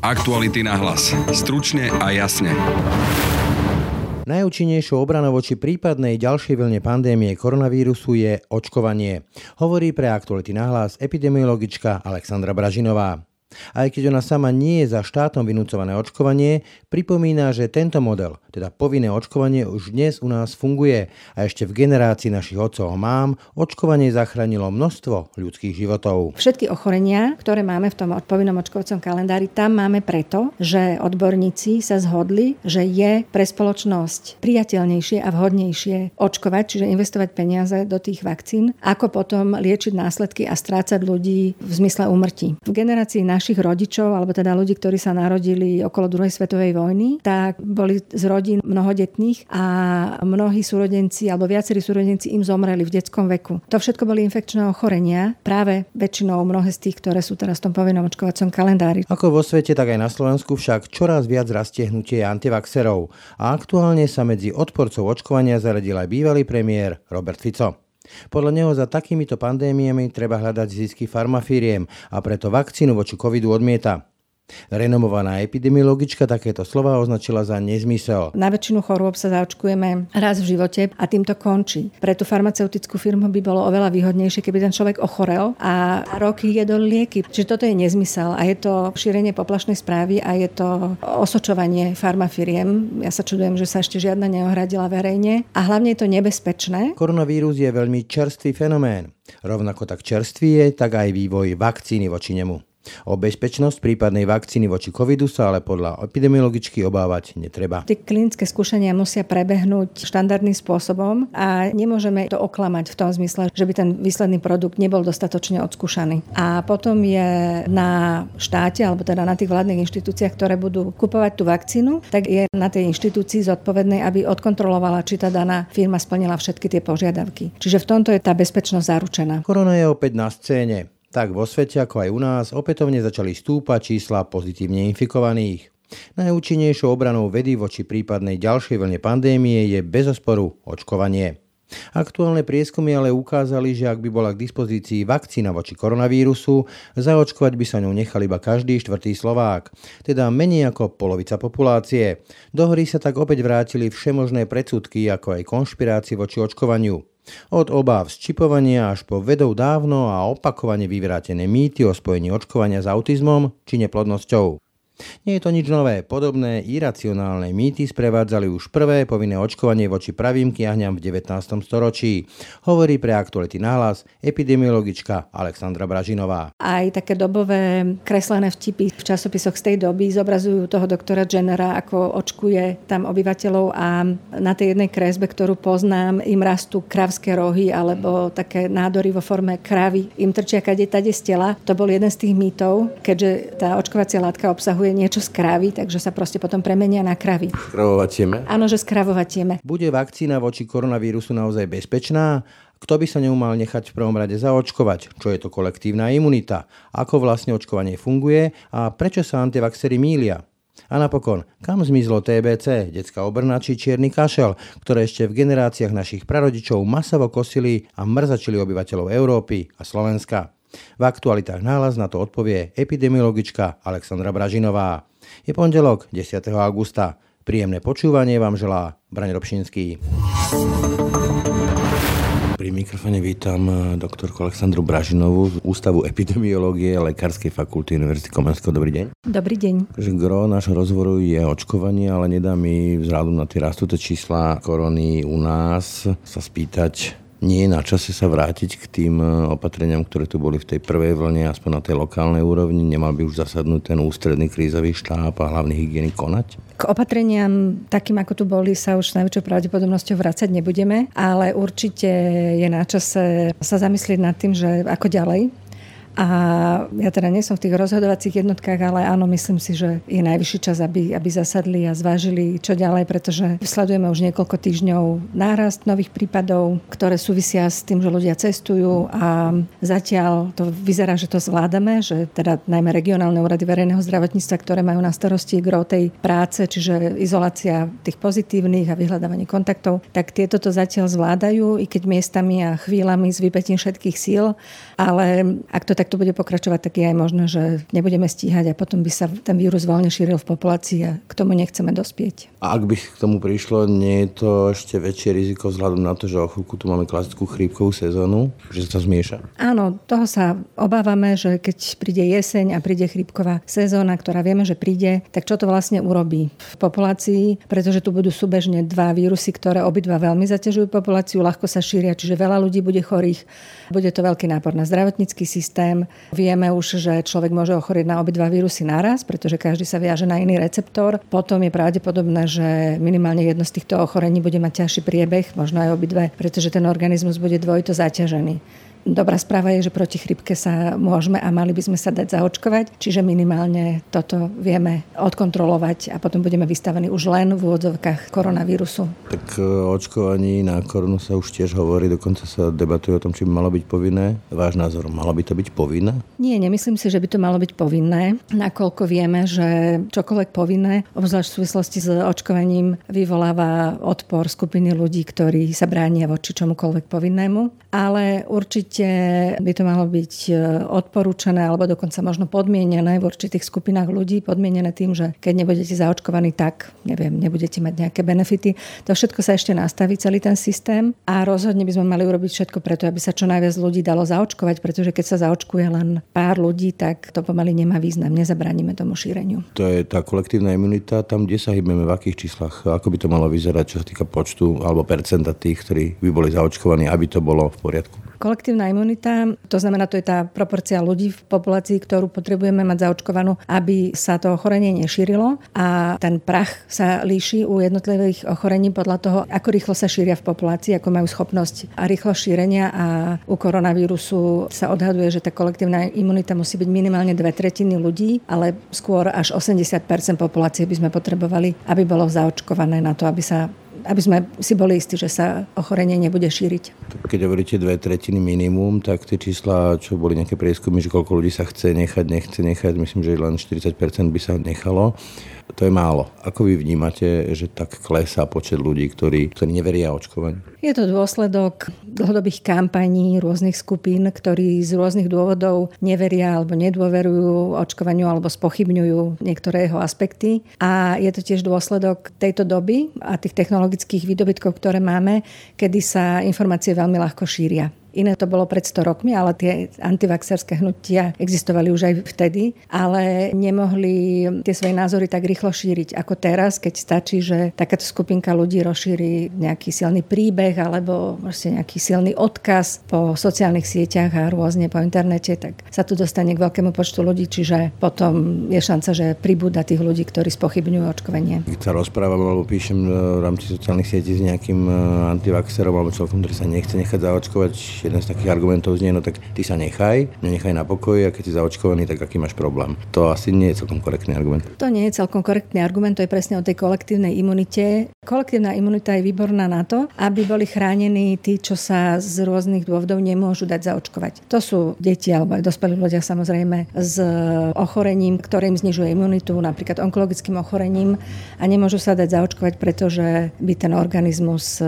Aktuality na hlas. Stručne a jasne. Najúčinnejšou obranou voči prípadnej ďalšej vlne pandémie koronavírusu je očkovanie, hovorí pre Aktuality na hlas epidemiologička Alexandra Bražinová. Aj keď ona sama nie je za štátom vynúcované očkovanie, pripomína, že tento model, teda povinné očkovanie, už dnes u nás funguje a ešte v generácii našich otcov mám očkovanie zachránilo množstvo ľudských životov. Všetky ochorenia, ktoré máme v tom povinnom očkovacom kalendári, tam máme preto, že odborníci sa zhodli, že je pre spoločnosť priateľnejšie a vhodnejšie očkovať, čiže investovať peniaze do tých vakcín, ako potom liečiť následky a strácať ľudí v zmysle úmrtí. V generácii našich rodičov, alebo teda ľudí, ktorí sa narodili okolo druhej svetovej vojny, tak boli z rodín mnohodetných a mnohí súrodenci alebo viacerí súrodenci im zomreli v detskom veku. To všetko boli infekčné ochorenia, práve väčšinou mnohé z tých, ktoré sú teraz v tom povinnom očkovacom kalendári. Ako vo svete, tak aj na Slovensku však čoraz viac rastie hnutie antivaxerov a aktuálne sa medzi odporcov očkovania zaradil aj bývalý premiér Robert Fico. Podľa neho za takýmito pandémiami treba hľadať zisky farmafíriem a preto vakcínu voči covidu odmieta. Renomovaná epidemiologička takéto slova označila za nezmysel. Na väčšinu chorôb sa zaočkujeme raz v živote a tým to končí. Pre tú farmaceutickú firmu by bolo oveľa výhodnejšie, keby ten človek ochorel a roky jedol lieky. Čiže toto je nezmysel a je to šírenie poplašnej správy a je to osočovanie farmafiriem. Ja sa čudujem, že sa ešte žiadna neohradila verejne a hlavne je to nebezpečné. Koronavírus je veľmi čerstvý fenomén. Rovnako tak čerstvý je, tak aj vývoj vakcíny voči nemu. O bezpečnosť prípadnej vakcíny voči covidu sa ale podľa epidemiologičky obávať netreba. Tie klinické skúšania musia prebehnúť štandardným spôsobom a nemôžeme to oklamať v tom zmysle, že by ten výsledný produkt nebol dostatočne odskúšaný. A potom je na štáte, alebo teda na tých vládnych inštitúciách, ktoré budú kupovať tú vakcínu, tak je na tej inštitúcii zodpovednej, aby odkontrolovala, či tá daná firma splnila všetky tie požiadavky. Čiže v tomto je tá bezpečnosť zaručená. Korona je opäť na scéne. Tak vo svete ako aj u nás opätovne začali stúpať čísla pozitívne infikovaných. Najúčinnejšou obranou vedy voči prípadnej ďalšej vlne pandémie je bezosporu očkovanie. Aktuálne prieskumy ale ukázali, že ak by bola k dispozícii vakcína voči koronavírusu, zaočkovať by sa ňou nechal iba každý štvrtý Slovák, teda menej ako polovica populácie. Do hry sa tak opäť vrátili všemožné predsudky, ako aj konšpirácie voči očkovaniu. Od obáv z čipovania až po vedou dávno a opakovane vyvrátené mýty o spojení očkovania s autizmom či neplodnosťou. Nie je to nič nové. Podobné iracionálne mýty sprevádzali už prvé povinné očkovanie voči pravým kiahňam v 19. storočí. Hovorí pre aktuality nahlas epidemiologička Alexandra Bražinová. Aj také dobové kreslené vtipy v časopisoch z tej doby zobrazujú toho doktora Jennera, ako očkuje tam obyvateľov a na tej jednej kresbe, ktorú poznám, im rastú kravské rohy alebo také nádory vo forme kravy. Im trčia kade tade z tela. To bol jeden z tých mýtov, keďže tá očkovacia látka obsahuje je niečo z kravy, takže sa proste potom premenia na kravy. Skravovatieme? Áno, že skravovatieme. Bude vakcína voči koronavírusu naozaj bezpečná? Kto by sa ňou mal nechať v prvom rade zaočkovať? Čo je to kolektívna imunita? Ako vlastne očkovanie funguje? A prečo sa antivaxery mília? A napokon, kam zmizlo TBC, detská obrna či čierny kašel, ktoré ešte v generáciách našich prarodičov masovo kosili a mrzačili obyvateľov Európy a Slovenska? V aktualitách náhlas na to odpovie epidemiologička Alexandra Bražinová. Je pondelok 10. augusta. Príjemné počúvanie vám želá Braň Robšinský. Pri mikrofone vítam eh, doktorku Aleksandru Bražinovú z Ústavu epidemiológie Lekárskej fakulty Univerzity Komenského. Dobrý deň. Dobrý deň. Takže gro nášho rozhovoru je očkovanie, ale nedá mi vzhľadom na tie rastúce čísla korony u nás sa spýtať, nie je na čase sa vrátiť k tým e, opatreniam, ktoré tu boli v tej prvej vlne, aspoň na tej lokálnej úrovni? Nemal by už zasadnúť ten ústredný krízový štáb a hlavný hygienik konať? K opatreniam takým, ako tu boli, sa už s najväčšou pravdepodobnosťou vrácať nebudeme, ale určite je na čase sa zamyslieť nad tým, že ako ďalej a ja teda nie som v tých rozhodovacích jednotkách, ale áno, myslím si, že je najvyšší čas, aby, aby zasadli a zvážili, čo ďalej, pretože sledujeme už niekoľko týždňov nárast nových prípadov, ktoré súvisia s tým, že ľudia cestujú a zatiaľ to vyzerá, že to zvládame, že teda najmä regionálne úrady verejného zdravotníctva, ktoré majú na starosti gro tej práce, čiže izolácia tých pozitívnych a vyhľadávanie kontaktov, tak tieto to zatiaľ zvládajú, i keď miestami a chvíľami s vypetím všetkých síl, ale ak to tak to bude pokračovať, tak je aj možné, že nebudeme stíhať a potom by sa ten vírus voľne šíril v populácii a k tomu nechceme dospieť. A ak by k tomu prišlo, nie je to ešte väčšie riziko vzhľadom na to, že o chvíľku tu máme klasickú chrípkovú sezónu, že sa to zmieša? Áno, toho sa obávame, že keď príde jeseň a príde chrípková sezóna, ktorá vieme, že príde, tak čo to vlastne urobí v populácii, pretože tu budú súbežne dva vírusy, ktoré obidva veľmi zaťažujú populáciu, ľahko sa šíria, čiže veľa ľudí bude chorých. Bude to veľký nápor na zdravotnícky systém. Vieme už, že človek môže ochorieť na obidva vírusy naraz, pretože každý sa viaže na iný receptor. Potom je pravdepodobné, že minimálne jedno z týchto ochorení bude mať ťažší priebeh, možno aj obidve, pretože ten organizmus bude dvojito zaťažený. Dobrá správa je, že proti chrypke sa môžeme a mali by sme sa dať zaočkovať, čiže minimálne toto vieme odkontrolovať a potom budeme vystavení už len v úvodzovkách koronavírusu. Tak e, očkovaní na koronu sa už tiež hovorí, dokonca sa debatuje o tom, či by malo byť povinné. Váš názor, malo by to byť povinné? Nie, nemyslím si, že by to malo byť povinné, nakoľko vieme, že čokoľvek povinné, obzvlášť v súvislosti s očkovaním, vyvoláva odpor skupiny ľudí, ktorí sa bránia voči čomukoľvek povinnému. Ale určite Určite by to malo byť e, odporúčané alebo dokonca možno podmienené v určitých skupinách ľudí, podmienené tým, že keď nebudete zaočkovaní, tak neviem, nebudete mať nejaké benefity. To všetko sa ešte nastaví, celý ten systém a rozhodne by sme mali urobiť všetko preto, aby sa čo najviac ľudí dalo zaočkovať, pretože keď sa zaočkuje len pár ľudí, tak to pomaly nemá význam, nezabránime tomu šíreniu. To je tá kolektívna imunita, tam, kde sa hýbeme, v akých číslach, ako by to malo vyzerať, čo sa týka počtu alebo percenta tých, ktorí by boli zaočkovaní, aby to bolo v poriadku. Kolektívna imunita, to znamená, to je tá proporcia ľudí v populácii, ktorú potrebujeme mať zaočkovanú, aby sa to ochorenie nešírilo. A ten prach sa líši u jednotlivých ochorení podľa toho, ako rýchlo sa šíria v populácii, ako majú schopnosť a rýchlo šírenia. A u koronavírusu sa odhaduje, že tá kolektívna imunita musí byť minimálne dve tretiny ľudí, ale skôr až 80 populácie by sme potrebovali, aby bolo zaočkované na to, aby sa aby sme si boli istí, že sa ochorenie nebude šíriť. Keď hovoríte dve tretiny minimum, tak tie čísla, čo boli nejaké prieskumy, že koľko ľudí sa chce nechať, nechce nechať, myslím, že len 40% by sa nechalo to je málo. Ako vy vnímate, že tak klesá počet ľudí, ktorí, ktorí neveria očkovaniu? Je to dôsledok dlhodobých kampaní rôznych skupín, ktorí z rôznych dôvodov neveria alebo nedôverujú očkovaniu alebo spochybňujú niektoré jeho aspekty. A je to tiež dôsledok tejto doby a tých technologických výdobytkov, ktoré máme, kedy sa informácie veľmi ľahko šíria. Iné to bolo pred 100 rokmi, ale tie antivaxerské hnutia existovali už aj vtedy, ale nemohli tie svoje názory tak rýchlo šíriť ako teraz, keď stačí, že takáto skupinka ľudí rozšíri nejaký silný príbeh alebo vlastne nejaký silný odkaz po sociálnych sieťach a rôzne po internete, tak sa tu dostane k veľkému počtu ľudí, čiže potom je šanca, že pribúda tých ľudí, ktorí spochybňujú očkovanie. Keď sa rozprávam alebo píšem v rámci sociálnych sietí s nejakým eh, antivaxerom alebo človekom, ktorý sa nechce nechať zaočkovať, jeden z takých argumentov znie, no tak ty sa nechaj, nenechaj na pokoji a keď si zaočkovaný, tak aký máš problém. To asi nie je celkom korektný argument. To nie je celkom korektný argument, to je presne o tej kolektívnej imunite. Kolektívna imunita je výborná na to, aby boli chránení tí, čo sa z rôznych dôvodov nemôžu dať zaočkovať. To sú deti alebo aj dospelí ľudia samozrejme s ochorením, ktorým znižuje imunitu, napríklad onkologickým ochorením a nemôžu sa dať zaočkovať, pretože by ten organizmus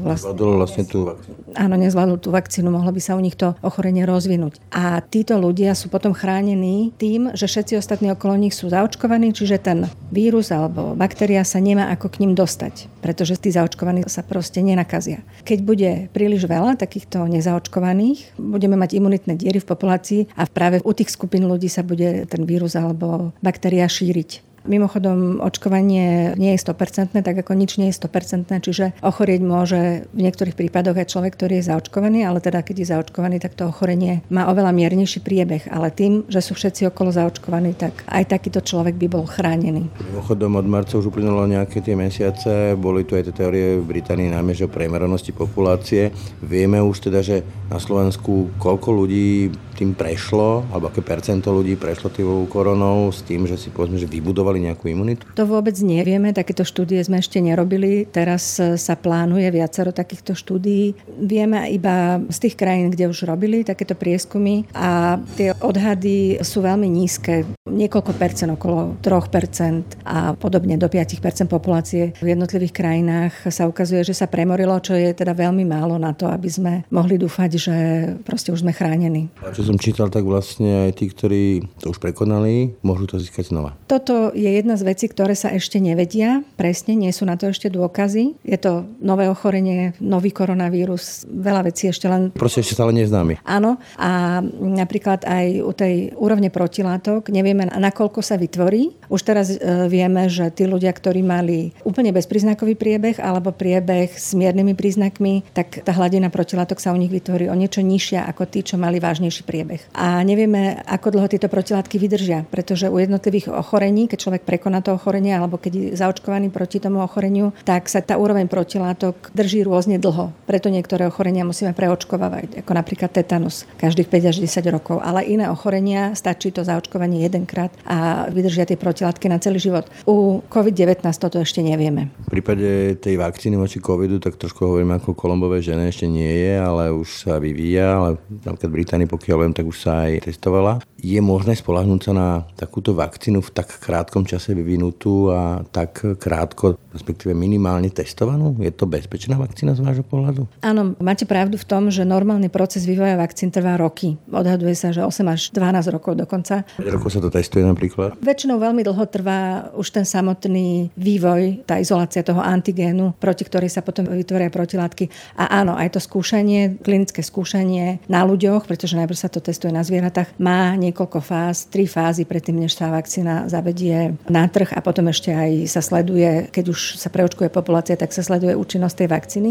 vlastne... vlastne tú Áno, nezvládol tú vakcínu vakcínu, mohlo by sa u nich to ochorenie rozvinúť. A títo ľudia sú potom chránení tým, že všetci ostatní okolo nich sú zaočkovaní, čiže ten vírus alebo baktéria sa nemá ako k ním dostať, pretože tí zaočkovaní sa proste nenakazia. Keď bude príliš veľa takýchto nezaočkovaných, budeme mať imunitné diery v populácii a práve u tých skupín ľudí sa bude ten vírus alebo baktéria šíriť. Mimochodom, očkovanie nie je 100%, tak ako nič nie je 100%, čiže ochorieť môže v niektorých prípadoch aj človek, ktorý je zaočkovaný, ale teda keď je zaočkovaný, tak to ochorenie má oveľa miernejší priebeh, ale tým, že sú všetci okolo zaočkovaní, tak aj takýto človek by bol chránený. Mimochodom od marca už uplynulo nejaké tie mesiace, boli tu aj tie teórie v Británii najmä, že o premeranosti populácie. Vieme už teda, že na Slovensku koľko ľudí tým prešlo, alebo aké percento ľudí prešlo tým koronou s tým, že si povedzme, že vybudovali budovali nejakú imunitu? To vôbec nevieme, takéto štúdie sme ešte nerobili. Teraz sa plánuje viacero takýchto štúdií. Vieme iba z tých krajín, kde už robili takéto prieskumy a tie odhady sú veľmi nízke. Niekoľko percent, okolo 3% a podobne do 5% populácie v jednotlivých krajinách sa ukazuje, že sa premorilo, čo je teda veľmi málo na to, aby sme mohli dúfať, že proste už sme chránení. A čo som čítal, tak vlastne aj tí, ktorí to už prekonali, môžu to získať znova. Toto je jedna z vecí, ktoré sa ešte nevedia. Presne, nie sú na to ešte dôkazy. Je to nové ochorenie, nový koronavírus, veľa vecí ešte len... Proste ešte stále neznámy. Áno. A napríklad aj u tej úrovne protilátok nevieme, nakoľko sa vytvorí. Už teraz e, vieme, že tí ľudia, ktorí mali úplne bezpríznakový priebeh alebo priebeh s miernymi príznakmi, tak tá hladina protilátok sa u nich vytvorí o niečo nižšia ako tí, čo mali vážnejší priebeh. A nevieme, ako dlho tieto protilátky vydržia, pretože u jednotlivých ochorení, keď človek prekoná to ochorenie alebo keď je zaočkovaný proti tomu ochoreniu, tak sa tá úroveň protilátok drží rôzne dlho. Preto niektoré ochorenia musíme preočkovávať, ako napríklad tetanus, každých 5 až 10 rokov. Ale iné ochorenia stačí to zaočkovanie jedenkrát a vydržia tie protilátky na celý život. U COVID-19 toto ešte nevieme. V prípade tej vakcíny voči covidu, tak trošku hovorím ako kolombové žene, ešte nie je, ale už sa vyvíja, ale napríklad v Británii, pokiaľ viem, tak už sa aj testovala. Je možné spolahnúť sa na takúto vakcínu v tak krátkom čase vyvinutú a tak krátko, respektíve minimálne testovanú? Je to bezpečná vakcína z vášho pohľadu? Áno, máte pravdu v tom, že normálny proces vývoja vakcín trvá roky. Odhaduje sa, že 8 až 12 rokov dokonca. 5 rokov sa to testuje napríklad? Väčšinou veľmi dlho trvá už ten samotný vývoj, tá izolácia toho antigénu, proti ktorej sa potom vytvoria protilátky. A áno, aj to skúšanie, klinické skúšanie na ľuďoch, pretože najprv sa to testuje na zvieratách, má niekoľko fáz, tri fázy predtým, než sa vakcína zavedie na trh a potom ešte aj sa sleduje, keď už sa preočkuje populácia, tak sa sleduje účinnosť tej vakcíny.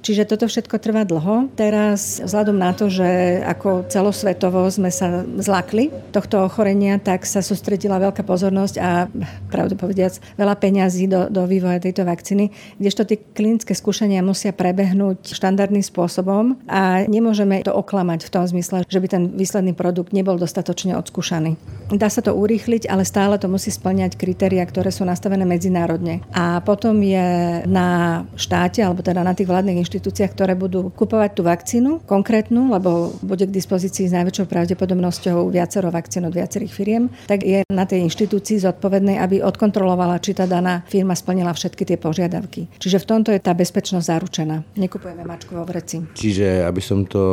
Čiže toto všetko trvá dlho. Teraz vzhľadom na to, že ako celosvetovo sme sa zlakli tohto ochorenia, tak sa sústredila veľká pozornosť a pravdu povediac veľa peňazí do, do vývoja tejto vakcíny, kdežto tie klinické skúšania musia prebehnúť štandardným spôsobom a nemôžeme to oklamať v tom zmysle, že by ten výsledný produkt nebol dostatočne odskúšaný. Dá sa to urýchliť, ale stále to musí splňať kritéria, ktoré sú nastavené medzinárodne. A potom je na štáte, alebo teda na tých vládnych inštitúciách, ktoré budú kupovať tú vakcínu konkrétnu, lebo bude k dispozícii s najväčšou pravdepodobnosťou viacero vakcín od viacerých firiem, tak je na tej inštitúcii zodpovednej, aby odkontrolovala, či tá daná firma splnila všetky tie požiadavky. Čiže v tomto je tá bezpečnosť zaručená. Nekupujeme mačku vo vreci. Čiže, aby som to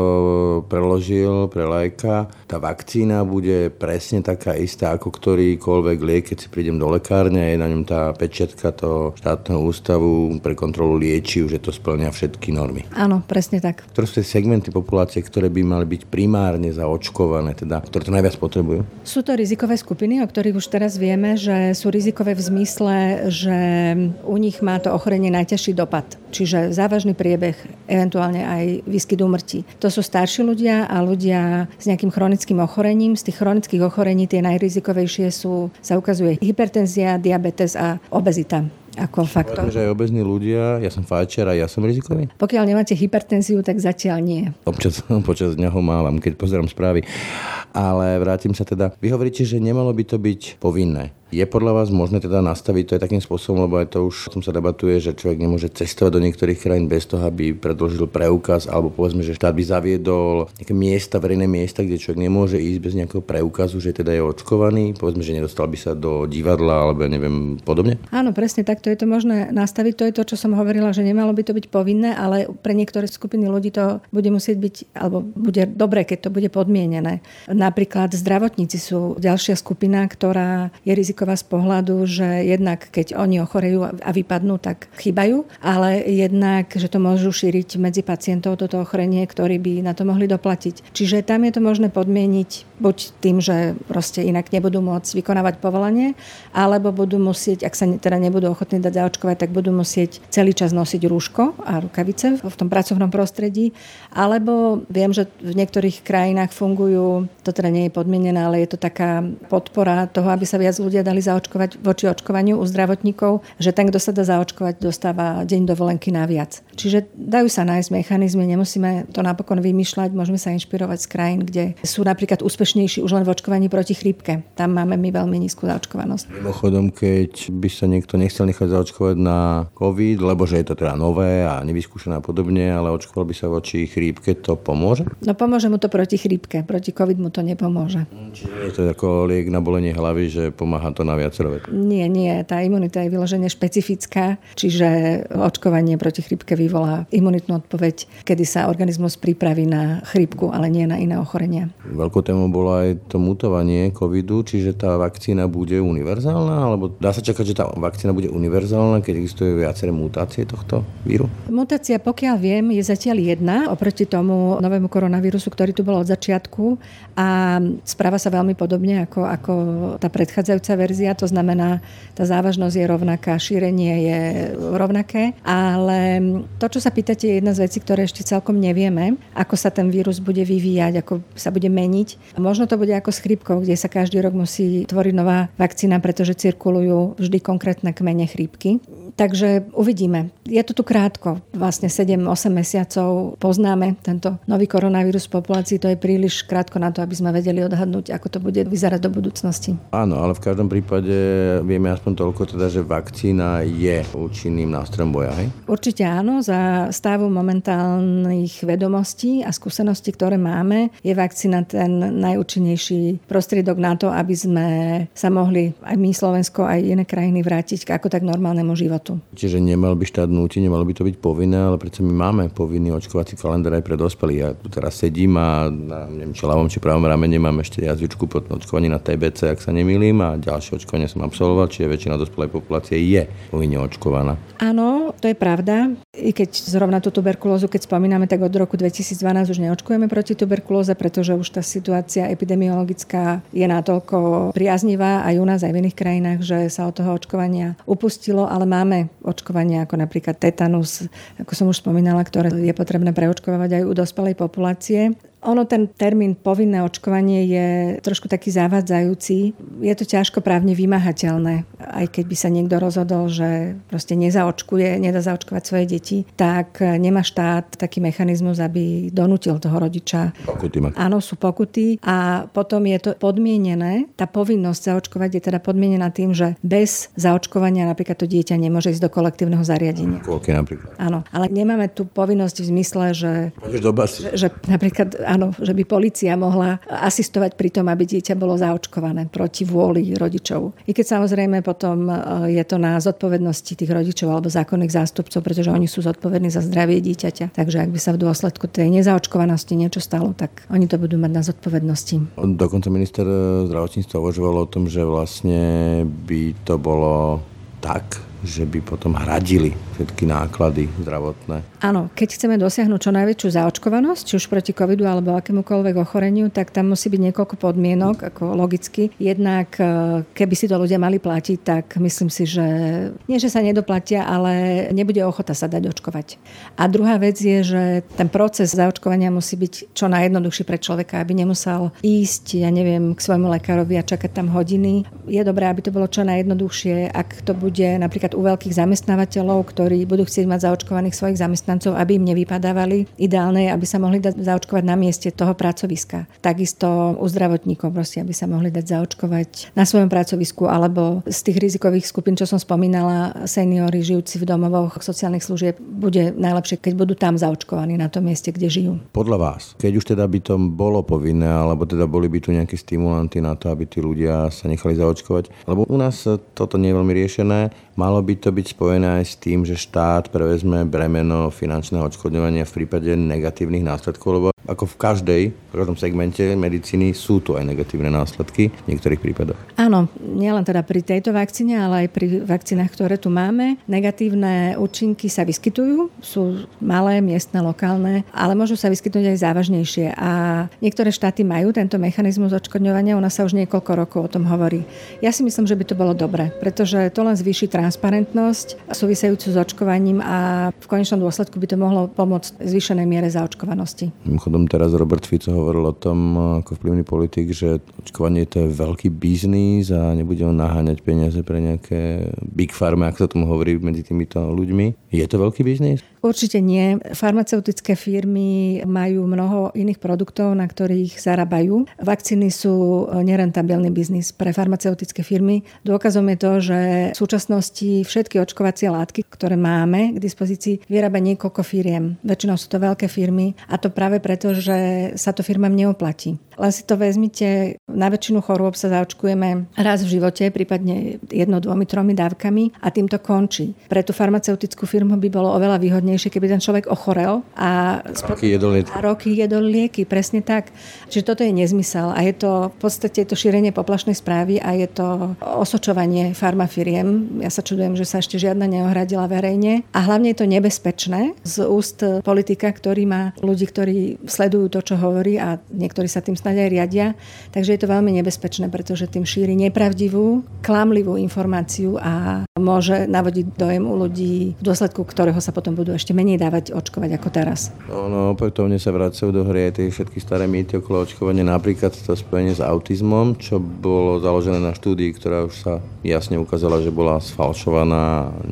preložil pre lajka, tá vakcína bude presne taká istá ako ktorýkoľvek liek, keď si prídem do lekárne, je na ňom tá pečiatka toho štátneho ústavu pre kontrolu liečiv, že to splňa všetky všetky normy. Áno, presne tak. Ktoré sú tie segmenty populácie, ktoré by mali byť primárne zaočkované, teda, ktoré to najviac potrebujú? Sú to rizikové skupiny, o ktorých už teraz vieme, že sú rizikové v zmysle, že u nich má to ochorenie najťažší dopad. Čiže závažný priebeh, eventuálne aj výskyt úmrtí. To sú starší ľudia a ľudia s nejakým chronickým ochorením. Z tých chronických ochorení tie najrizikovejšie sú, sa ukazuje hypertenzia, diabetes a obezita ako faktor. Povedme, že aj obezní ľudia, ja som fajčer a ja som rizikový? Pokiaľ nemáte hypertenziu, tak zatiaľ nie. Občas počas dňa ho mávam, keď pozerám správy. Ale vrátim sa teda. Vy hovoríte, že nemalo by to byť povinné. Je podľa vás možné teda nastaviť to aj takým spôsobom, lebo aj to už som sa debatuje, že človek nemôže cestovať do niektorých krajín bez toho, aby predložil preukaz, alebo povedzme, že štát by zaviedol nejaké miesta, verejné miesta, kde človek nemôže ísť bez nejakého preukazu, že teda je očkovaný, povedzme, že nedostal by sa do divadla alebo ja neviem podobne? Áno, presne takto je to možné nastaviť. To je to, čo som hovorila, že nemalo by to byť povinné, ale pre niektoré skupiny ľudí to bude musieť byť, alebo bude dobre, keď to bude podmienené. Napríklad zdravotníci sú ďalšia skupina, ktorá je riziková riziková z pohľadu, že jednak keď oni ochorejú a vypadnú, tak chýbajú, ale jednak, že to môžu šíriť medzi pacientov toto ochorenie, ktorí by na to mohli doplatiť. Čiže tam je to možné podmieniť buď tým, že proste inak nebudú môcť vykonávať povolanie, alebo budú musieť, ak sa teda nebudú ochotní dať zaočkovať, tak budú musieť celý čas nosiť rúško a rukavice v tom pracovnom prostredí, alebo viem, že v niektorých krajinách fungujú, to teda nie je podmienené, ale je to taká podpora toho, aby sa viac ľudia dali zaočkovať voči očkovaniu u zdravotníkov, že ten, kto sa dá zaočkovať, dostáva deň dovolenky naviac. Čiže dajú sa nájsť mechanizmy, nemusíme to napokon vymýšľať, môžeme sa inšpirovať z krajín, kde sú napríklad úspešnejší už len v očkovaní proti chrípke. Tam máme my veľmi nízku zaočkovanosť. Mimochodom, keď by sa niekto nechcel nechať zaočkovať na COVID, lebo že je to teda nové a nevyskúšané a podobne, ale očkoval by sa voči chrípke, to pomôže? No pomôže mu to proti chrípke, proti COVID mu to nepomôže. Čiže je to ako liek na bolenie hlavy, že pomáha to na viacero Nie, nie, tá imunita je vyložene špecifická, čiže očkovanie proti chrípke vyvolá imunitnú odpoveď, kedy sa organizmus pripraví na chrípku, ale nie na iné ochorenia. Veľkou témou bolo aj to mutovanie covidu, čiže tá vakcína bude univerzálna, alebo dá sa čakať, že tá vakcína bude univerzálna, keď existujú viaceré mutácie tohto víru? Mutácia, pokiaľ viem, je zatiaľ jedna oproti tomu novému koronavírusu, ktorý tu bol od začiatku a správa sa veľmi podobne ako, ako tá predchádzajúca verzia, to znamená, tá závažnosť je rovnaká, šírenie je rovnaké, ale to, čo sa pýtate, je jedna z vecí, ktoré ešte celkom nevieme, ako sa ten vírus bude vyvíjať, ako sa bude meniť. Možno to bude ako s chrípkou, kde sa každý rok musí tvoriť nová vakcína, pretože cirkulujú vždy konkrétne kmene chrípky. Takže uvidíme. Je to tu krátko, vlastne 7-8 mesiacov poznáme tento nový koronavírus v populácii, to je príliš krátko na to, aby sme vedeli odhadnúť, ako to bude vyzerať do budúcnosti. Áno, ale v každom prípade vieme aspoň toľko teda, že vakcína je účinným nástrojom boja, hej? Určite áno, za stavu momentálnych vedomostí a skúseností, ktoré máme, je vakcína ten najúčinnejší prostriedok na to, aby sme sa mohli aj my Slovensko, aj iné krajiny vrátiť k ako tak normálnemu životu štátu. Čiže nemal by štát nútiť, nemalo by to byť povinné, ale predsa my máme povinný očkovací kalendár aj pre dospelých. Ja tu teraz sedím a na neviem, či ľavom či pravom ramene mám ešte jazvičku pod očkovaní na TBC, ak sa nemýlim, a ďalšie očkovanie som absolvoval, čiže väčšina dospelej populácie je povinne očkovaná. Áno, to je pravda. I keď zrovna tú tuberkulózu, keď spomíname, tak od roku 2012 už neočkujeme proti tuberkulóze, pretože už tá situácia epidemiologická je natoľko priaznivá aj u nás, aj v iných krajinách, že sa od toho očkovania upustilo, ale máme máme očkovania ako napríklad tetanus, ako som už spomínala, ktoré je potrebné preočkovať aj u dospelej populácie. Ono, ten termín povinné očkovanie je trošku taký zavádzajúci. Je to ťažko právne vymahateľné. Aj keď by sa niekto rozhodol, že proste nezaočkuje, nedá zaočkovať svoje deti, tak nemá štát taký mechanizmus, aby donútil toho rodiča. Pokuty má. Áno, sú pokuty a potom je to podmienené. Tá povinnosť zaočkovať je teda podmienená tým, že bez zaočkovania napríklad to dieťa nemôže ísť do kolektívneho zariadenia. Koľky napríklad. Áno, ale nemáme tu povinnosť v zmysle, že, že, že napríklad áno, že by policia mohla asistovať pri tom, aby dieťa bolo zaočkované proti vôli rodičov. I keď samozrejme potom e, je to na zodpovednosti tých rodičov alebo zákonných zástupcov, pretože oni sú zodpovední za zdravie dieťaťa. Takže ak by sa v dôsledku tej nezaočkovanosti niečo stalo, tak oni to budú mať na zodpovednosti. Dokonca minister zdravotníctva uvažoval o tom, že vlastne by to bolo tak, že by potom hradili všetky náklady zdravotné. Áno, keď chceme dosiahnuť čo najväčšiu zaočkovanosť, či už proti covidu alebo akémukoľvek ochoreniu, tak tam musí byť niekoľko podmienok, ako logicky. Jednak, e, keby si to ľudia mali platiť, tak myslím si, že nie, že sa nedoplatia, ale nebude ochota sa dať očkovať. A druhá vec je, že ten proces zaočkovania musí byť čo najjednoduchší pre človeka, aby nemusel ísť, ja neviem, k svojmu lekárovi a čakať tam hodiny. Je dobré, aby to bolo čo najjednoduchšie, ak to bude napríklad u veľkých zamestnávateľov, ktorí budú chcieť mať zaočkovaných svojich zamestnancov, aby im nevypadávali. Ideálne je, aby sa mohli dať zaočkovať na mieste toho pracoviska. Takisto u zdravotníkov, proste, aby sa mohli dať zaočkovať na svojom pracovisku alebo z tých rizikových skupín, čo som spomínala, seniory žijúci v domovoch sociálnych služieb, bude najlepšie, keď budú tam zaočkovaní na tom mieste, kde žijú. Podľa vás, keď už teda by to bolo povinné, alebo teda boli by tu nejaké stimulanty na to, aby tí ľudia sa nechali zaočkovať, lebo u nás toto nie je veľmi riešené, malo by to byť spojené aj s tým, že štát prevezme bremeno finančného odškodňovania v prípade negatívnych následkov, lebo ako v každej, v každom segmente medicíny sú tu aj negatívne následky v niektorých prípadoch. Áno, nielen teda pri tejto vakcíne, ale aj pri vakcínach, ktoré tu máme. Negatívne účinky sa vyskytujú, sú malé, miestne, lokálne, ale môžu sa vyskytnúť aj závažnejšie. A niektoré štáty majú tento mechanizmus odškodňovania, nás sa už niekoľko rokov o tom hovorí. Ja si myslím, že by to bolo dobre, pretože to len zvýši transparentnosť súvisejúcu s očkovaním a v konečnom dôsledku by to mohlo pomôcť zvýšenej miere zaočkovanosti. Mimochodom, teraz Robert Fico hovoril o tom ako vplyvný politik, že očkovanie to je veľký biznis a nebude on naháňať peniaze pre nejaké big farmy, ako sa tomu hovorí medzi týmito ľuďmi. Je to veľký biznis? Určite nie. Farmaceutické firmy majú mnoho iných produktov, na ktorých zarábajú. Vakcíny sú nerentabilný biznis pre farmaceutické firmy. Dôkazom je to, že v súčasnosti všetky očkovacie látky, ktoré máme k dispozícii, vyrába niekoľko firiem. Väčšinou sú to veľké firmy a to práve preto, že sa to firmám neoplatí. Len si to vezmite, na väčšinu chorôb sa zaočkujeme raz v živote, prípadne jedno, dvomi, tromi dávkami a tým to končí. Pre tú farmaceutickú firmu by bolo oveľa výhodnejšie, keby ten človek ochorel a, a roky jedol lieky. A roky jedol lieky, presne tak. Čiže toto je nezmysel a je to v podstate to šírenie poplašnej správy a je to osočovanie farmafiriem. Ja sa čudujem, že sa ešte žiadna neohradila verejne a hlavne je to nebezpečné z úst politika, ktorý má ľudí, ktorí sledujú to, čo hovorí a niektorí sa tým snáď aj riadia. Takže je to veľmi nebezpečné, pretože tým šíri nepravdivú, klamlivú informáciu a môže navodiť dojem u ľudí, v dôsledku ktorého sa potom budú ešte menej dávať očkovať ako teraz. No, no opätovne sa vracajú do hry aj tie všetky staré mýty okolo očkovania, napríklad to spojenie s autizmom, čo bolo založené na štúdii, ktorá už sa jasne ukázala, že bola sfalšovaná,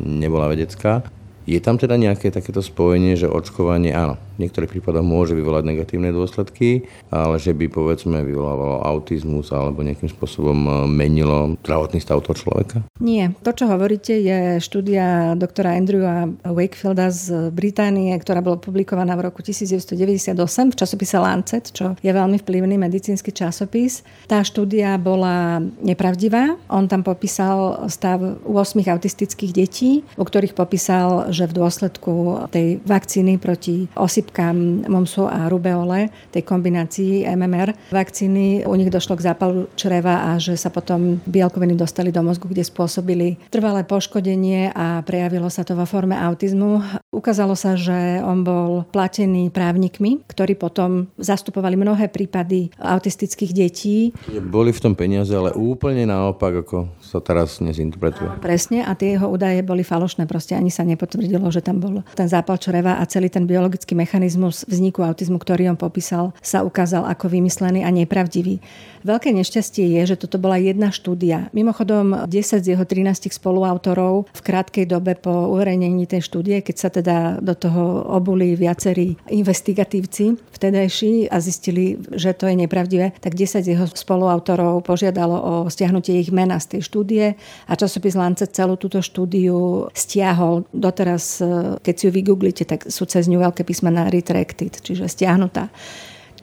nebola vedecká. Je tam teda nejaké takéto spojenie, že očkovanie, áno, v niektorých prípadoch môže vyvolať negatívne dôsledky, ale že by povedzme vyvolávalo autizmus alebo nejakým spôsobom e, menilo zdravotný stav toho človeka? Nie. To, čo hovoríte, je štúdia doktora Andrewa Wakefielda z Británie, ktorá bola publikovaná v roku 1998 v časopise Lancet, čo je veľmi vplyvný medicínsky časopis. Tá štúdia bola nepravdivá. On tam popísal stav 8 autistických detí, u ktorých popísal, že v dôsledku tej vakcíny proti osypkám momsu a rubeole, tej kombinácii MMR vakcíny, u nich došlo k zápalu čreva a že sa potom bielkoviny dostali do mozgu, kde spôsobili trvalé poškodenie a prejavilo sa to vo forme autizmu. Ukázalo sa, že on bol platený právnikmi, ktorí potom zastupovali mnohé prípady autistických detí. Boli v tom peniaze, ale úplne naopak, ako sa teraz nezinterpretuje. Presne, a tie jeho údaje boli falošné, proste ani sa nepotvrdili potvrdilo, že tam bol ten zápal čreva a celý ten biologický mechanizmus vzniku autizmu, ktorý on popísal, sa ukázal ako vymyslený a nepravdivý. Veľké nešťastie je, že toto bola jedna štúdia. Mimochodom, 10 z jeho 13 spoluautorov v krátkej dobe po uverejnení tej štúdie, keď sa teda do toho obuli viacerí investigatívci vtedajší a zistili, že to je nepravdivé, tak 10 z jeho spoluautorov požiadalo o stiahnutie ich mena z tej štúdie a časopis Lancet celú túto štúdiu stiahol. Doteraz teraz, keď si ju vygooglite, tak sú cez ňu veľké písmená retracted, čiže stiahnutá.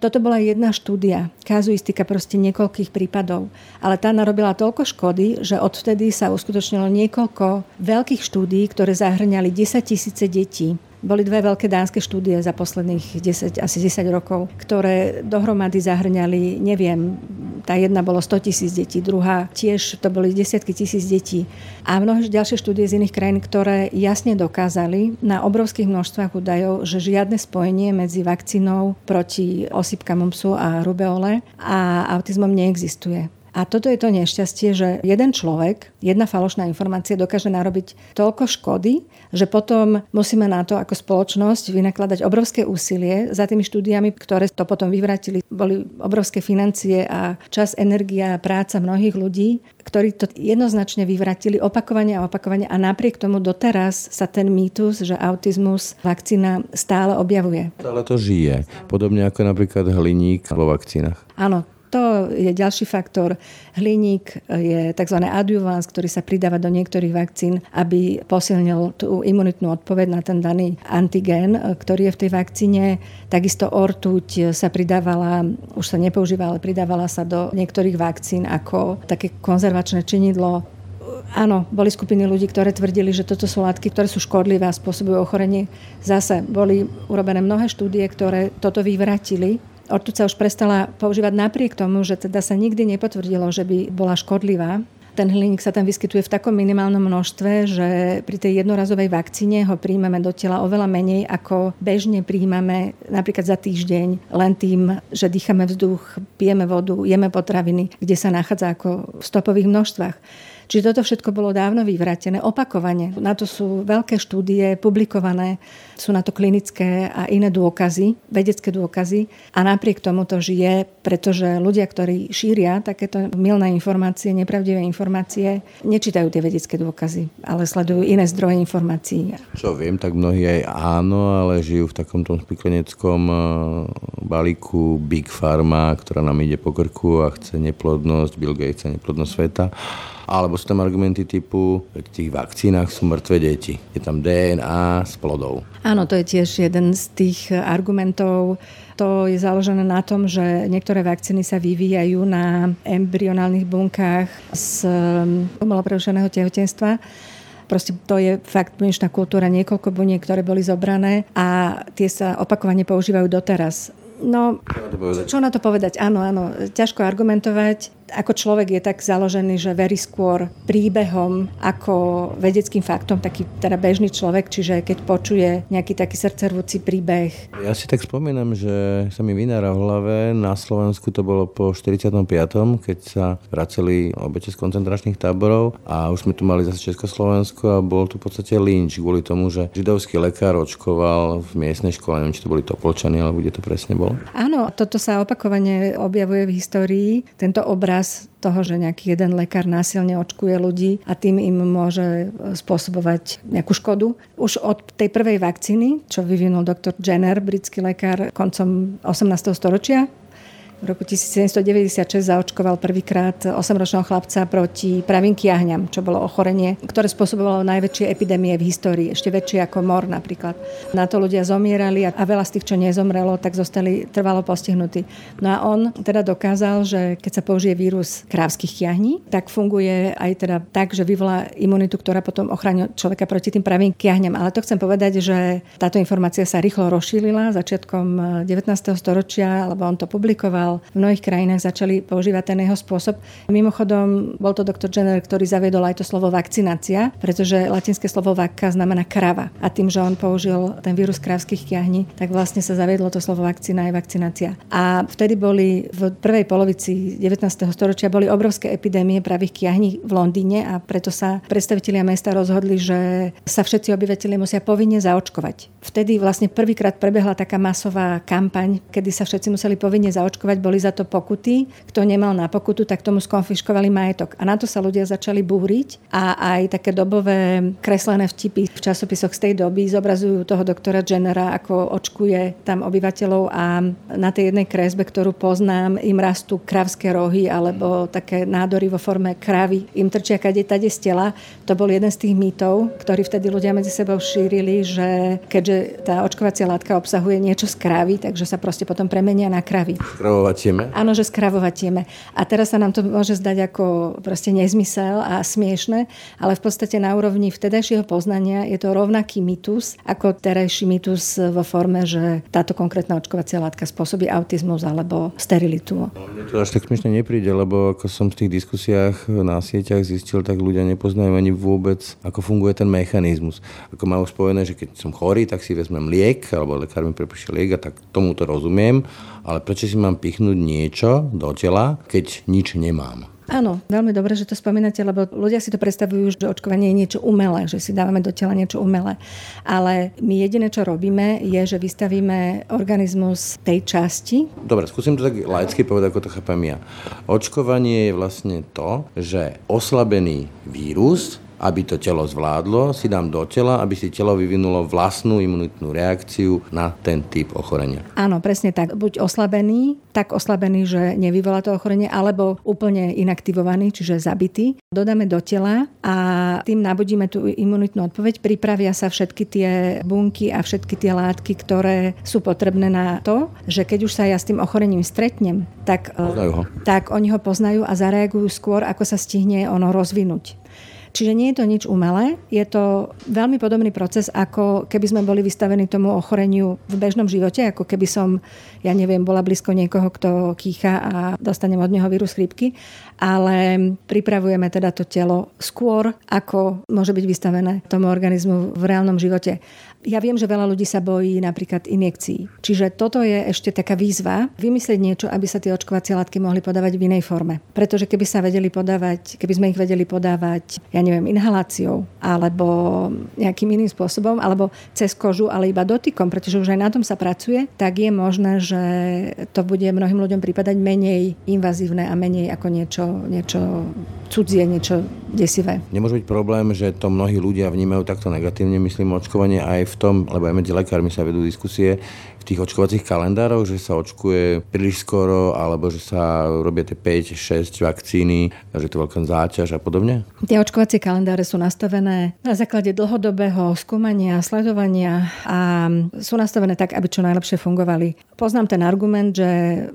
Toto bola jedna štúdia, kazuistika proste niekoľkých prípadov, ale tá narobila toľko škody, že odvtedy sa uskutočnilo niekoľko veľkých štúdií, ktoré zahrňali 10 tisíce detí boli dve veľké dánske štúdie za posledných 10, asi 10 rokov, ktoré dohromady zahrňali, neviem, tá jedna bolo 100 tisíc detí, druhá tiež to boli desiatky tisíc detí. A mnohé ďalšie štúdie z iných krajín, ktoré jasne dokázali na obrovských množstvách údajov, že žiadne spojenie medzi vakcínou proti osypkám psu a rubeole a autizmom neexistuje. A toto je to nešťastie, že jeden človek, jedna falošná informácia dokáže narobiť toľko škody, že potom musíme na to ako spoločnosť vynakladať obrovské úsilie za tými štúdiami, ktoré to potom vyvratili. Boli obrovské financie a čas, energia a práca mnohých ľudí, ktorí to jednoznačne vyvratili opakovane a opakovane a napriek tomu doteraz sa ten mýtus, že autizmus vakcína stále objavuje. Ale to žije. Podobne ako napríklad hliník vo vakcínach. Áno, to je ďalší faktor. Hliník je tzv. adjuvans, ktorý sa pridáva do niektorých vakcín, aby posilnil tú imunitnú odpoveď na ten daný antigén, ktorý je v tej vakcíne. Takisto ortuť sa pridávala, už sa nepoužíva, ale pridávala sa do niektorých vakcín ako také konzervačné činidlo. Áno, boli skupiny ľudí, ktoré tvrdili, že toto sú látky, ktoré sú škodlivé a spôsobujú ochorenie. Zase boli urobené mnohé štúdie, ktoré toto vyvratili Ortuť sa už prestala používať napriek tomu, že teda sa nikdy nepotvrdilo, že by bola škodlivá. Ten hliník sa tam vyskytuje v takom minimálnom množstve, že pri tej jednorazovej vakcíne ho príjmeme do tela oveľa menej, ako bežne príjmame napríklad za týždeň, len tým, že dýchame vzduch, pijeme vodu, jeme potraviny, kde sa nachádza ako v stopových množstvách. Čiže toto všetko bolo dávno vyvrátené, opakovane. Na to sú veľké štúdie publikované, sú na to klinické a iné dôkazy, vedecké dôkazy. A napriek tomu to žije, pretože ľudia, ktorí šíria takéto milné informácie, nepravdivé informácie, nečítajú tie vedecké dôkazy, ale sledujú iné zdroje informácií. Čo viem, tak mnohí aj áno, ale žijú v takomto spikleneckom eh, balíku Big Pharma, ktorá nám ide po krku a chce neplodnosť, Bill Gates chce neplodnosť sveta alebo sú tam argumenty typu, v tých vakcínach sú mŕtve deti. Je tam DNA s plodou. Áno, to je tiež jeden z tých argumentov. To je založené na tom, že niektoré vakcíny sa vyvíjajú na embryonálnych bunkách z umelo prerušeného tehotenstva Proste to je fakt dnešná kultúra, niekoľko buniek, ktoré boli zobrané a tie sa opakovane používajú doteraz. No, čo na to povedať? Áno, áno, ťažko argumentovať ako človek je tak založený, že verí skôr príbehom ako vedeckým faktom, taký teda bežný človek, čiže keď počuje nejaký taký srdcervúci príbeh. Ja si tak spomínam, že sa mi vynára v hlave, na Slovensku to bolo po 45., keď sa vraceli obete z koncentračných táborov a už sme tu mali zase Československo a bol tu v podstate lynč kvôli tomu, že židovský lekár očkoval v miestnej škole, neviem, či to boli Topolčany, alebo kde to presne bolo. Áno, toto sa opakovane objavuje v histórii, tento obraz dôkaz toho, že nejaký jeden lekár násilne očkuje ľudí a tým im môže spôsobovať nejakú škodu. Už od tej prvej vakcíny, čo vyvinul doktor Jenner, britský lekár koncom 18. storočia, v roku 1796 zaočkoval prvýkrát 8-ročného chlapca proti pravým kiahňam, čo bolo ochorenie, ktoré spôsobovalo najväčšie epidémie v histórii, ešte väčšie ako mor napríklad. Na to ľudia zomierali a veľa z tých, čo nezomrelo, tak zostali trvalo postihnutí. No a on teda dokázal, že keď sa použije vírus krávskych kiahní, tak funguje aj teda tak, že vyvolá imunitu, ktorá potom ochráni človeka proti tým pravým kiahňam. Ale to chcem povedať, že táto informácia sa rýchlo rozšírila začiatkom 19. storočia, alebo on to publikoval v mnohých krajinách začali používať ten jeho spôsob. Mimochodom, bol to doktor Jenner, ktorý zaviedol aj to slovo vakcinácia, pretože latinské slovo vakka znamená krava. A tým, že on použil ten vírus krávskych kiahní, tak vlastne sa zaviedlo to slovo vakcína aj vakcinácia. A vtedy boli v prvej polovici 19. storočia boli obrovské epidémie pravých kiahní v Londýne a preto sa predstavitelia mesta rozhodli, že sa všetci obyvateľi musia povinne zaočkovať. Vtedy vlastne prvýkrát prebehla taká masová kampaň, kedy sa všetci museli povinne zaočkovať boli za to pokuty. Kto nemal na pokutu, tak tomu skonfiškovali majetok. A na to sa ľudia začali búriť a aj také dobové kreslené vtipy v časopisoch z tej doby zobrazujú toho doktora Jennera, ako očkuje tam obyvateľov a na tej jednej kresbe, ktorú poznám, im rastú kravské rohy alebo také nádory vo forme kravy. Im trčia kade tade z tela. To bol jeden z tých mýtov, ktorý vtedy ľudia medzi sebou šírili, že keďže tá očkovacia látka obsahuje niečo z kravy, takže sa proste potom premenia na kravy. Kravová skravovatieme. Áno, že skravovatieme. A teraz sa nám to môže zdať ako proste nezmysel a smiešne, ale v podstate na úrovni vtedajšieho poznania je to rovnaký mýtus ako terajší mýtus vo forme, že táto konkrétna očkovacia látka spôsobí autizmus alebo sterilitu. Mne to až tak smiešne nepríde, lebo ako som v tých diskusiách na sieťach zistil, tak ľudia nepoznajú ani vôbec, ako funguje ten mechanizmus. Ako má už spojené, že keď som chorý, tak si vezmem liek, alebo lekár mi prepíše liek a tak tomu to rozumiem, ale prečo si mám pichnúť niečo do tela, keď nič nemám? Áno, veľmi dobre, že to spomínate, lebo ľudia si to predstavujú, že očkovanie je niečo umelé, že si dávame do tela niečo umelé. Ale my jediné, čo robíme, je, že vystavíme organizmus tej časti. Dobre, skúsim to tak laicky povedať, ako to chápem ja. Očkovanie je vlastne to, že oslabený vírus aby to telo zvládlo, si dám do tela, aby si telo vyvinulo vlastnú imunitnú reakciu na ten typ ochorenia. Áno, presne tak. Buď oslabený, tak oslabený, že nevyvolá to ochorenie, alebo úplne inaktivovaný, čiže zabitý. Dodáme do tela a tým nabudíme tú imunitnú odpoveď. Pripravia sa všetky tie bunky a všetky tie látky, ktoré sú potrebné na to, že keď už sa ja s tým ochorením stretnem, tak, ho. tak oni ho poznajú a zareagujú skôr, ako sa stihne ono rozvinúť. Čiže nie je to nič umelé, je to veľmi podobný proces, ako keby sme boli vystavení tomu ochoreniu v bežnom živote, ako keby som, ja neviem, bola blízko niekoho, kto kýcha a dostanem od neho vírus chrípky, ale pripravujeme teda to telo skôr, ako môže byť vystavené tomu organizmu v reálnom živote. Ja viem, že veľa ľudí sa bojí napríklad injekcií. Čiže toto je ešte taká výzva, vymyslieť niečo, aby sa tie očkovacie látky mohli podávať v inej forme. Pretože keby sa vedeli podávať, keby sme ich vedeli podávať, ja neviem, inhaláciou alebo nejakým iným spôsobom, alebo cez kožu, ale iba dotykom, pretože už aj na tom sa pracuje, tak je možné, že to bude mnohým ľuďom pripadať menej invazívne a menej ako niečo, niečo cudzie, niečo desivé. Nemôže byť problém, že to mnohí ľudia vnímajú takto negatívne, myslím, očkovanie aj v tom, lebo aj medzi lekármi sa vedú diskusie, v tých očkovacích kalendároch, že sa očkuje príliš skoro, alebo že sa robia tie 5-6 vakcíny, že to veľká záťaž a podobne? Tie očkovacie kalendáre sú nastavené na základe dlhodobého skúmania, sledovania a sú nastavené tak, aby čo najlepšie fungovali. Poznám ten argument, že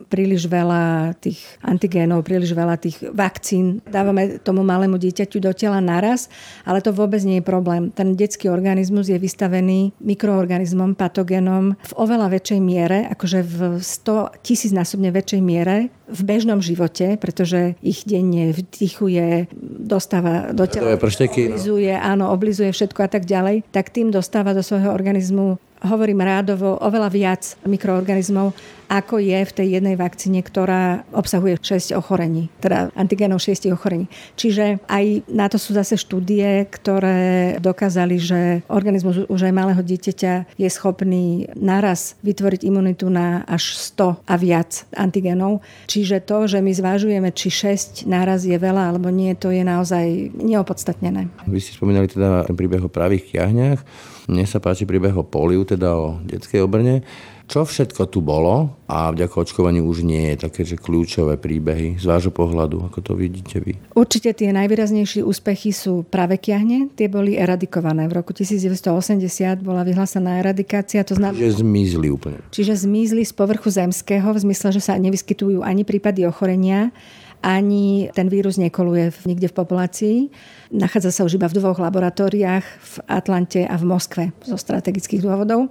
príliš veľa tých antigénov, príliš veľa tých vakcín dávame tomu malému dieťaťu do tela naraz, ale to vôbec nie je problém. Ten detský organizmus je vystavený mikroorganizmom, patogénom v oveľa väčšej miere, akože v 100 tisíc násobne väčšej miere v bežnom živote, pretože ich denne vdychuje, dostáva do tela, oblizuje, áno, oblizuje všetko a tak ďalej, tak tým dostáva do svojho organizmu hovorím rádovo, oveľa viac mikroorganizmov, ako je v tej jednej vakcíne, ktorá obsahuje 6 ochorení, teda antigénov 6 ochorení. Čiže aj na to sú zase štúdie, ktoré dokázali, že organizmus už aj malého dieťaťa je schopný naraz vytvoriť imunitu na až 100 a viac antigénov. Čiže to, že my zvážujeme, či 6 naraz je veľa alebo nie, to je naozaj neopodstatnené. Vy ste spomínali teda ten príbeh o pravých kiahňach. Mne sa páči príbeh o poliu, teda o detskej obrne. Čo všetko tu bolo a vďaka očkovaniu už nie je také, že kľúčové príbehy z vášho pohľadu, ako to vidíte vy? Určite tie najvýraznejšie úspechy sú práve kiahne. Tie boli eradikované. V roku 1980 bola vyhlásená eradikácia. To znamená, Čiže zmizli úplne. Čiže zmizli z povrchu zemského v zmysle, že sa nevyskytujú ani prípady ochorenia, ani ten vírus nekoluje nikde v populácii. Nachádza sa už iba v dvoch laboratóriách v Atlante a v Moskve zo strategických dôvodov.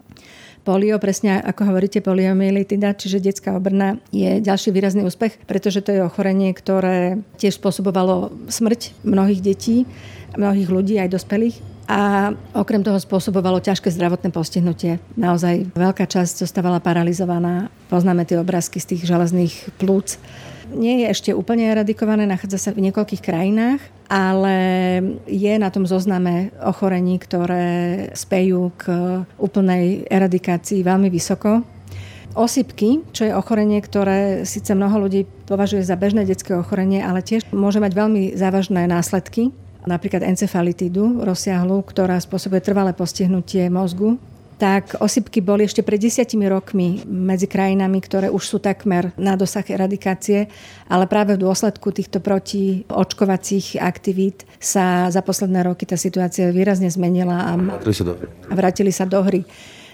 Polio, presne ako hovoríte, poliomyelitida, čiže detská obrna, je ďalší výrazný úspech, pretože to je ochorenie, ktoré tiež spôsobovalo smrť mnohých detí, mnohých ľudí, aj dospelých. A okrem toho spôsobovalo ťažké zdravotné postihnutie. Naozaj veľká časť zostávala paralizovaná. Poznáme tie obrázky z tých železných plúc nie je ešte úplne eradikované, nachádza sa v niekoľkých krajinách, ale je na tom zozname ochorení, ktoré spejú k úplnej eradikácii veľmi vysoko. Osypky, čo je ochorenie, ktoré síce mnoho ľudí považuje za bežné detské ochorenie, ale tiež môže mať veľmi závažné následky, napríklad encefalitídu rozsiahlu, ktorá spôsobuje trvalé postihnutie mozgu tak osypky boli ešte pred desiatimi rokmi medzi krajinami, ktoré už sú takmer na dosah eradikácie, ale práve v dôsledku týchto protiočkovacích aktivít sa za posledné roky tá situácia výrazne zmenila a, vrátili sa do hry.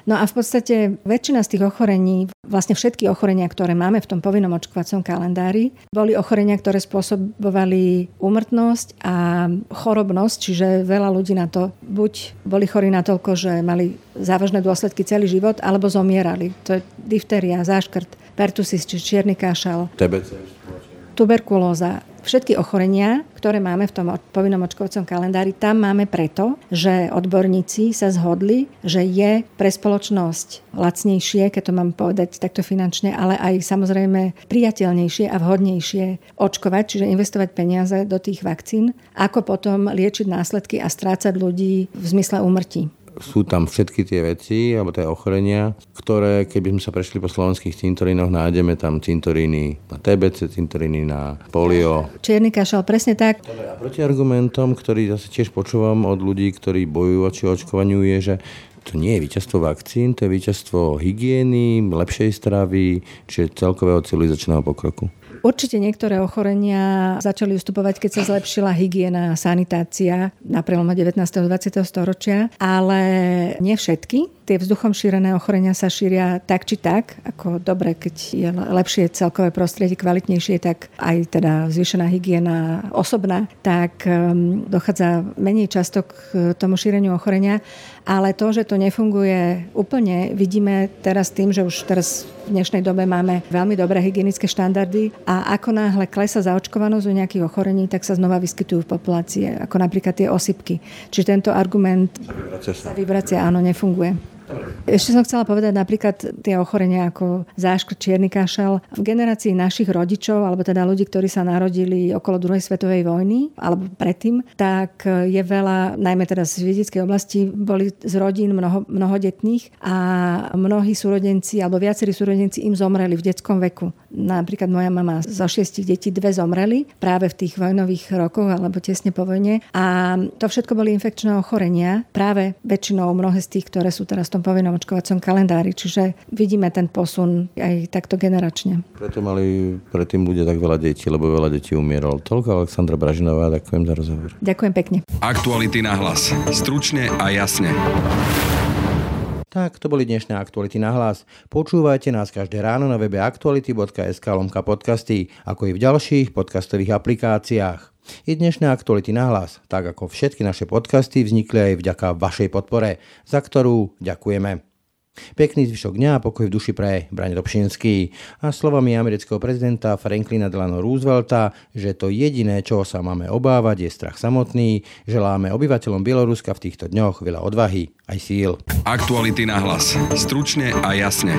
No a v podstate väčšina z tých ochorení, vlastne všetky ochorenia, ktoré máme v tom povinnom očkovacom kalendári, boli ochorenia, ktoré spôsobovali úmrtnosť a chorobnosť, čiže veľa ľudí na to buď boli chorí natoľko, že mali závažné dôsledky celý život, alebo zomierali. To je difteria, záškrt, pertusis, či čierny kašel. TBC. Tuberkulóza, Všetky ochorenia, ktoré máme v tom povinnom očkovacom kalendári, tam máme preto, že odborníci sa zhodli, že je pre spoločnosť lacnejšie, keď to mám povedať takto finančne, ale aj samozrejme priateľnejšie a vhodnejšie očkovať, čiže investovať peniaze do tých vakcín, ako potom liečiť následky a strácať ľudí v zmysle úmrtí sú tam všetky tie veci, alebo tie ochorenia, ktoré, keby sme sa prešli po slovenských cintorínoch, nájdeme tam cintoríny na TBC, cintoríny na polio. Čierny kašel, presne tak. A proti argumentom, ktorý zase tiež počúvam od ľudí, ktorí bojujú voči očkovaniu, je, že to nie je víťazstvo vakcín, to je víťazstvo hygieny, lepšej stravy, čiže celkového civilizačného pokroku. Určite niektoré ochorenia začali ustupovať, keď sa zlepšila hygiena sanitácia na prelome 19. a 20. storočia, ale nie všetky tie vzduchom šírené ochorenia sa šíria tak či tak, ako dobre, keď je lepšie celkové prostredie, kvalitnejšie, tak aj teda zvýšená hygiena osobná, tak um, dochádza menej často k tomu šíreniu ochorenia. Ale to, že to nefunguje úplne, vidíme teraz tým, že už teraz v dnešnej dobe máme veľmi dobré hygienické štandardy a ako náhle klesa zaočkovanosť u nejakých ochorení, tak sa znova vyskytujú v populácii, ako napríklad tie osypky. Čiže tento argument sa áno, nefunguje. Ešte som chcela povedať napríklad tie ochorenia ako záškrt, čierny kašel. V generácii našich rodičov, alebo teda ľudí, ktorí sa narodili okolo druhej svetovej vojny, alebo predtým, tak je veľa, najmä teda z vidieckej oblasti, boli z rodín mnoho, mnohodetných a mnohí súrodenci, alebo viacerí súrodenci im zomreli v detskom veku. Napríklad moja mama zo šiestich detí dve zomreli práve v tých vojnových rokoch alebo tesne po vojne. A to všetko boli infekčné ochorenia, práve väčšinou mnohé z tých, ktoré sú teraz v tom povinnom očkovacom kalendári. Čiže vidíme ten posun aj takto generačne. Preto mali predtým ľudia tak veľa detí, lebo veľa detí umieralo. Toľko Alexandra Bražinová, ďakujem za rozhovor. Ďakujem pekne. Aktuality na hlas. Stručne a jasne. Tak, to boli dnešné aktuality na hlas. Počúvajte nás každé ráno na webe aktuality.sk lomka podcasty, ako i v ďalších podcastových aplikáciách. I dnešné aktuality na hlas, tak ako všetky naše podcasty, vznikli aj vďaka vašej podpore, za ktorú ďakujeme. Pekný zvyšok dňa a pokoj v duši pre Braň Dobšinský a slovami amerického prezidenta Franklina Delano Roosevelta, že to jediné, čo sa máme obávať, je strach samotný, želáme obyvateľom Bieloruska v týchto dňoch veľa odvahy aj síl. Aktuality na hlas. Stručne a jasne.